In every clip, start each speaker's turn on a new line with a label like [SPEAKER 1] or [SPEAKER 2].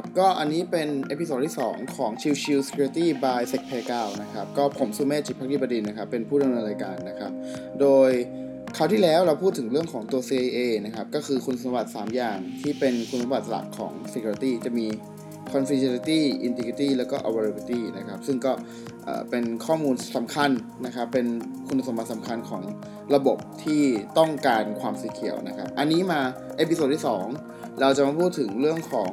[SPEAKER 1] ครับ ก็อันนี้เป็น episode ที่ 2 ของ Chill Chill Security by SECPlayground นะครับ ก็ผมสุเมธจิตภักดีบดินทร์นะครับ เป็นผู้ดำเนินรายการนะครับ โดยคราวที่แล้วเราพูดถึงเรื่องของตัว CIA นะครับ ก็คือคุณสมบัติ 3 อย่างที่เป็นคุณสมบัติหลักของ Security จะมี confidentiality integrity แล้วก็ availability นะครับ ซึ่งก็เอ่อเป็นข้อมูลสำคัญนะครับ เป็นคุณสมบัติสำคัญของระบบที่ต้องการความ secure นะครับ อันนี้มาepisode ที่ 2 เราจะมาพูดถึงเรื่องของ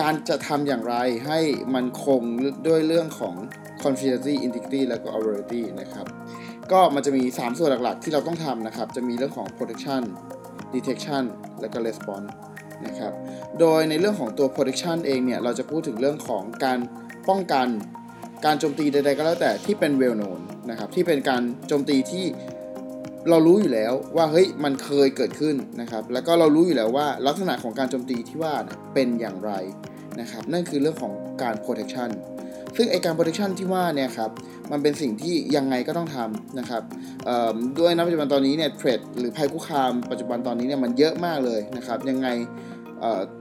[SPEAKER 1] การจะทำอย่างไรให้มันคงด้วยเรื่องของ confidentiality integrity แล้วก็ availability นะครับ ก็มันจะมี 3 ส่วนหลักๆ ที่เราต้องทำนะครับ จะมีเรื่องของ protection detection แล้วก็ response นะครับ โดยในเรื่องของตัว protection เองเนี่ย เราจะพูดถึงเรื่องของการป้องกัน การโจมตีใดๆก็แล้วแต่ที่เป็น well known นะครับ ที่เป็นการโจมตีที่เรารู้อยู่แล้วว่าเฮ้ยมันเคยเกิดขึ้นนะครับ แล้วก็เรารู้อยู่แล้วว่าลักษณะของการโจมตีที่ว่าน่เป็นอย่างไร นะครับ นั่นคือเรื่องของการ protection ซึ่งไอการ protection ที่ว่าเนี่ยครับ มันเป็นสิ่งที่ยังไงก็ต้องทำนะครับด้วยณปัจจุบันตอนนี้เนี่ยเทรดหรือภัยคุกคามปัจจุบันตอนนี้เนี่ยมันเยอะมากเลยนะครับ ยังไง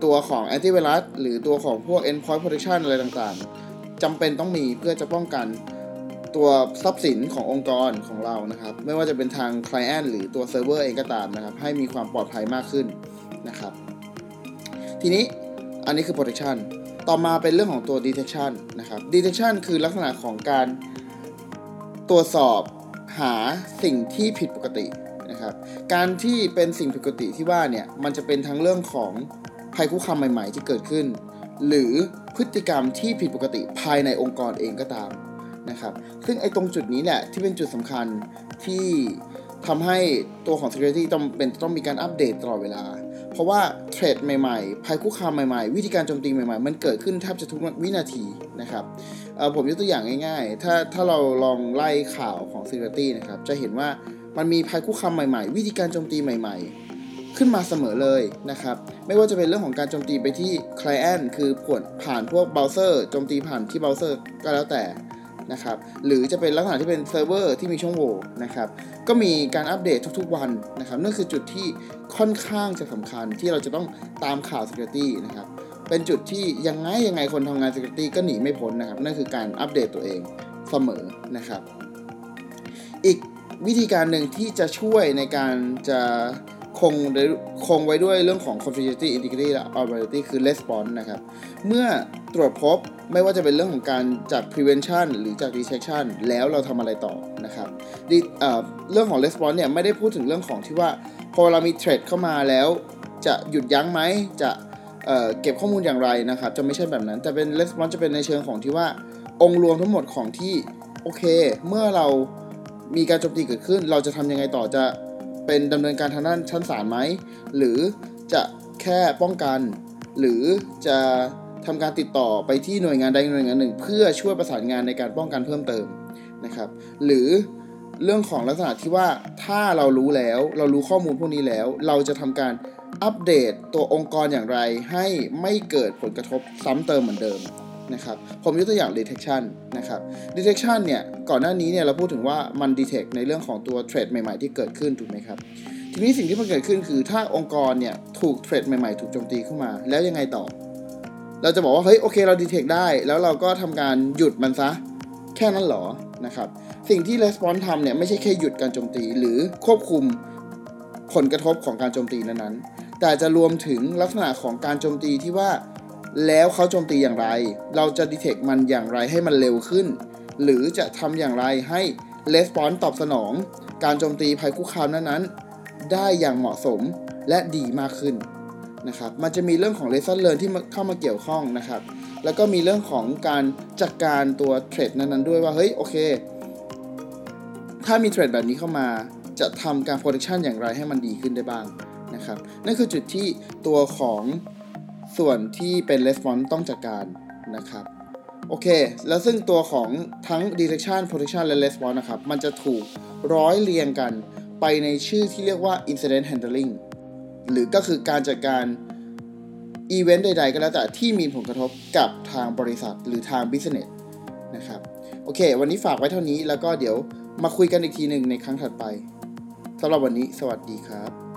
[SPEAKER 1] ตัวของ antivirus หรือตัวของพวก endpoint protection อะไรต่างๆจำเป็นต้องมีเพื่อจะป้องกันตัวทรัพย์สินขององค์กรของเรานะครับ ไม่ว่าจะเป็นทาง client หรือตัวเซิร์ฟเวอร์เองก็ตามนะครับ ให้มีความปลอดภัยมากขึ้นนะครับ ทีนี้ อันนี้คือ protection ต่อมาเป็นเรื่องของตัว detection นะครับ detection คือลักษณะของการตรวจสอบหาสิ่งที่ผิดปกตินะครับ การที่เป็นสิ่งผิดปกติที่ว่าเนี่ย มันจะเป็นทั้งเรื่องของภัยคุกคามใหม่ ๆ ที่เกิดขึ้น หรือพฤติกรรมที่ผิดปกติภายในองค์กรเองก็ตามนะครับ ซึ่งไอ้ตรงจุดนี้แหละที่เป็นจุดสำคัญที่ทำให้ตัวของ security ต้องเป็นต้องมีการอัปเดตตลอดเวลา เพราะว่าเทรดใหม่ๆ ภัยคุกคามใหม่ๆ วิธีการโจมตีใหม่ๆ มันเกิดขึ้นแทบจะทุกวินาทีนะครับผมยกตัวอย่างง่ายๆ ถ้าถ้าเราลองไล่ข่าวของ Security นะครับ จะเห็นว่ามันมีภัยคุกคามใหม่ๆ วิธีการโจมตีใหม่ๆ ขึ้นมาเสมอเลยนะครับ ไม่ว่าจะเป็นเรื่องของการโจมตีไปที่ Client คือผ่านผ่านพวกเบราว์เซอร์โจมตีผ่านที่เบราว์เซอร์ก็แล้วแต่ นะครับหรือจะเป็นลักษณะที่เป็นเซิร์ฟเวอร์ที่มีช่องโหว่นะครับก็มีการอัปเดตทุกๆวันนะครับนั่นคือจุดที่ค่อนข้างจะสำคัญที่เราจะต้องตามข่าว Security นะครับเป็นจุดที่ยังไงยังไงคนทำงาน Security ก็หนีไม่พ้นนะครับนั่นคือการอัปเดตตัวเองเสมอนะครับ อีกวิธีการหนึ่งที่จะช่วยในการจะ คงคงไว้ด้วยเรื่องของ confidentiality integrity และ availability คือ response นะครับ เมื่อตรวจพบไม่ว่าจะเป็นเรื่องของการจาก prevention หรือจาก detection แล้วเราทำอะไรต่อนะครับเเรื่องของ response เนี่ยไม่ได้พูดถึงเรื่องของที่ว่า พอเรามีเทรดเข้ามาแล้ว จะหยุดยั้งไหมจะเเก็บข้อมูลอย่างไรนะครับ จะไม่ใช่แบบนั้น แต่เป็น response จะเป็นในเชิงของที่ว่า องค์รวมทั้งหมดของที่โอเค เมื่อเรามีการโจมตีเกิดขึ้น เราจะทำยังไงต่อจะ เป็นดำเนินการทางด้านชั้นศาลไหม หรือจะแค่ป้องกัน หรือจะทำการติดต่อไปที่หน่วยงานใดหน่วยงานหนึ่ง เพื่อช่วยประสานงานในการป้องกันเพิ่มเติมนะครับ หรือเรื่องของลักษณะที่ว่าถ้าเรารู้แล้วเรารู้ข้อมูลพวกนี้แล้ว เราจะทำการอัปเดตตัวองค์กรอย่างไรให้ไม่เกิดผลกระทบซ้ำเติมเหมือนเดิม นะครับ ผมยกตัวอย่าง detection นะครับ detection เนี่ยก่อนหน้านี้เนี่ยเราพูดถึงว่ามัน detect ในเรื่องของตัวเทรดใหม่ๆ ที่เกิดขึ้นถูกไหมครับ ทีนี้สิ่งที่มันเกิดขึ้นคือถ้าองค์กรเนี่ยถูกเทรดใหม่ๆ ถูกโจมตีเข้ามา แล้วยังไงต่อ เราจะบอกว่าเฮ้ยโอเคเรา detect ได้ แล้วเราก็ทำการหยุดมันซะแค่นั้นหรอนะครับสิ่งที่ response ทำเนี่ยไม่ใช่แค่หยุดการโจมตี หรือควบคุมผลกระทบของการโจมตีนั้นๆแต่จะรวมถึงลักษณะของการโจมตีที่ว่า แล้วเขาโจมตีอย่างไร เราจะ detect มันอย่างไรให้มันเร็วขึ้น หรือจะทำอย่างไรให้ response ตอบสนอง การโจมตีภัยคุกคามนั้นๆ ได้อย่างเหมาะสมและดีมากขึ้นนะครับมันจะมีเรื่องของ lesson learn ที่เข้ามาเกี่ยวข้องนะครับ แล้วก็มีเรื่องของการจัดการตัวเทรดนั้นๆ ด้วยว่าเฮ้ยโอเค ถ้ามีเทรดแบบนี้เข้ามาจะทำการ protection อย่างไรให้มันดีขึ้นได้บ้างนะครับนั่นคือจุดที่ตัวของ ส่วนที่เป็น response ต้องจัดการนะครับโอเค แล้วซึ่งตัวของทั้ง detection protection และ response นะครับ มันจะถูกร้อยเรียงกันไปในชื่อที่เรียกว่า incident handling หรือก็คือการจัดการอีเวนต์ใดๆ ก็แล้วแต่ที่มีผลกระทบกับทางบริษัทหรือทาง business นะครับโอเค วันนี้ฝากไว้เท่านี้แล้วก็เดี๋ยวมาคุยกันอีกทีหนึ่งในครั้งถัดไปสำหรับวันนี้ สวัสดีครับ